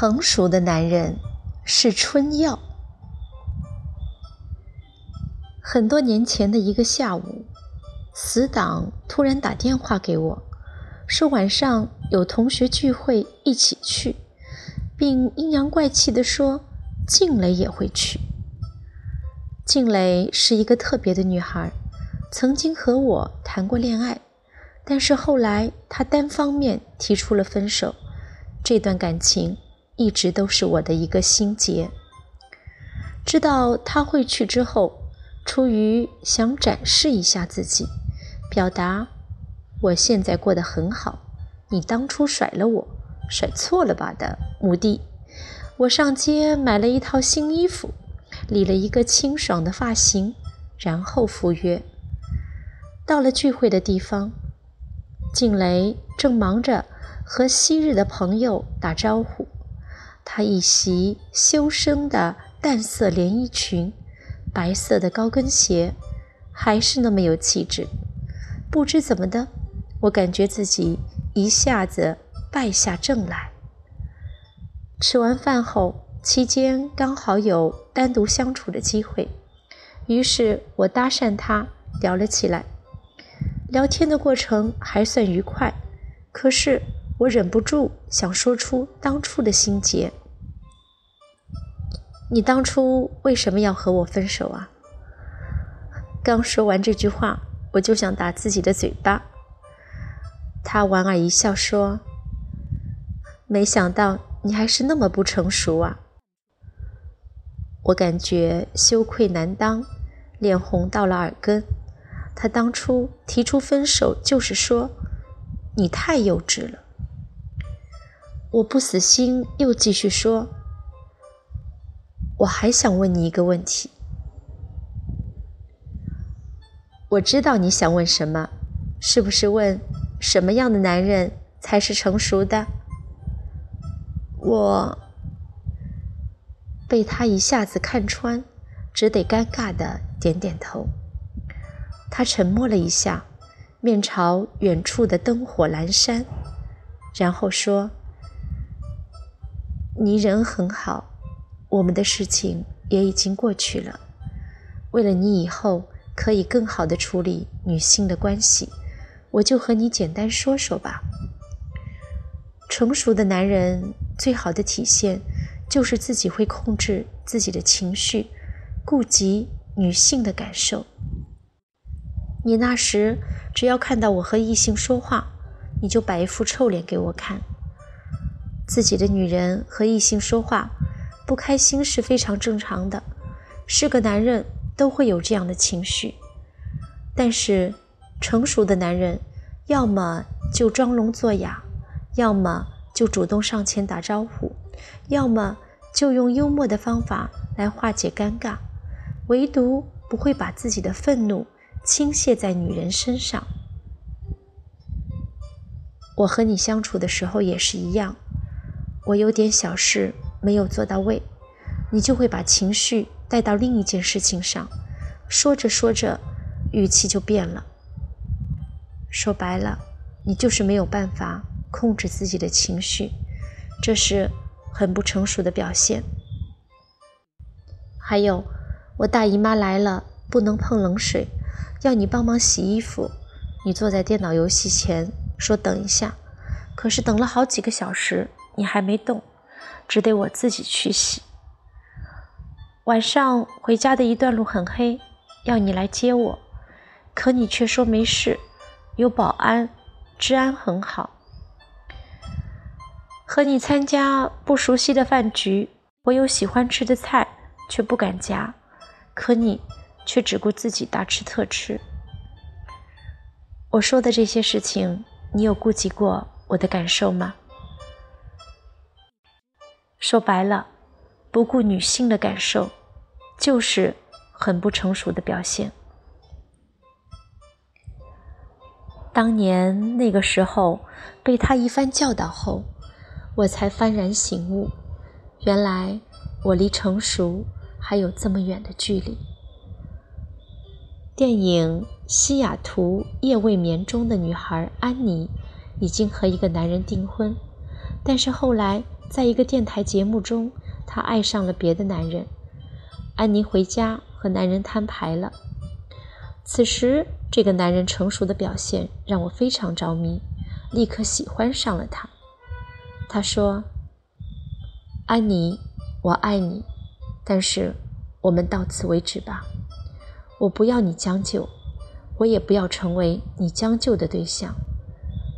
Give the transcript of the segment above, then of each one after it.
成熟的男人是春药。很多年前的一个下午，死党突然打电话给我，说晚上有同学聚会，一起去，并阴阳怪气地说静蕾也会去。静蕾是一个特别的女孩，曾经和我谈过恋爱，但是后来她单方面提出了分手，这段感情。一直都是我的一个心结。知道他会去之后，出于想展示一下自己，表达我现在过得很好，你当初甩了我，甩错了吧的目的，我上街买了一套新衣服，理了一个清爽的发型，然后赴约。到了聚会的地方，静蕾正忙着和昔日的朋友打招呼。她一袭修身的淡色连衣裙，白色的高跟鞋，还是那么有气质。不知怎么的，我感觉自己一下子败下阵来。吃完饭后，期间刚好有单独相处的机会，于是我搭讪她聊了起来。聊天的过程还算愉快，可是。我忍不住想说出当初的心结。你当初为什么要和我分手啊？刚说完这句话，我就想打自己的嘴巴。他莞尔一笑说：“没想到你还是那么不成熟啊！”我感觉羞愧难当，脸红到了耳根。他当初提出分手，就是说你太幼稚了。我不死心，又继续说：“我还想问你一个问题。我知道你想问什么，是不是问什么样的男人才是成熟的？”我被他一下子看穿，只得尴尬的点点头。他沉默了一下，面朝远处的灯火阑珊，然后说。你人很好，我们的事情也已经过去了。为了你以后可以更好的处理女性的关系，我就和你简单说说吧。成熟的男人最好的体现，就是自己会控制自己的情绪，顾及女性的感受。你那时只要看到我和异性说话，你就摆一副臭脸给我看。自己的女人和异性说话，不开心是非常正常的，是个男人都会有这样的情绪。但是成熟的男人，要么就装聋作哑，要么就主动上前打招呼，要么就用幽默的方法来化解尴尬，唯独不会把自己的愤怒倾泻在女人身上。我和你相处的时候也是一样。我有点小事没有做到位，你就会把情绪带到另一件事情上，说着说着，语气就变了。说白了，你就是没有办法控制自己的情绪，这是很不成熟的表现。还有，我大姨妈来了，不能碰冷水，要你帮忙洗衣服，你坐在电脑游戏前说等一下，可是等了好几个小时。你还没动，只得我自己去洗。晚上回家的一段路很黑，要你来接我，可你却说没事，有保安，治安很好。和你参加不熟悉的饭局，我有喜欢吃的菜，却不敢夹，可你却只顾自己大吃特吃。我说的这些事情，你有顾及过我的感受吗？说白了，不顾女性的感受，就是很不成熟的表现。当年那个时候，被他一番教导后，我才幡然醒悟，原来我离成熟还有这么远的距离。电影《西雅图夜未眠》中的女孩安妮，已经和一个男人订婚，但是后来。在一个电台节目中，她爱上了别的男人。安妮回家和男人摊牌了。此时，这个男人成熟的表现让我非常着迷，立刻喜欢上了他。他说：“安妮，我爱你，但是我们到此为止吧。我不要你将就，我也不要成为你将就的对象。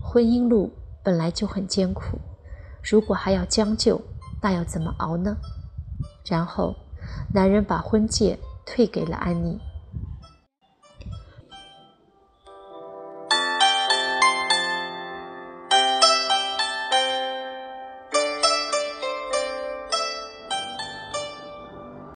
婚姻路本来就很艰苦，如果还要将就，那要怎么熬呢？”然后，男人把婚戒退给了安妮。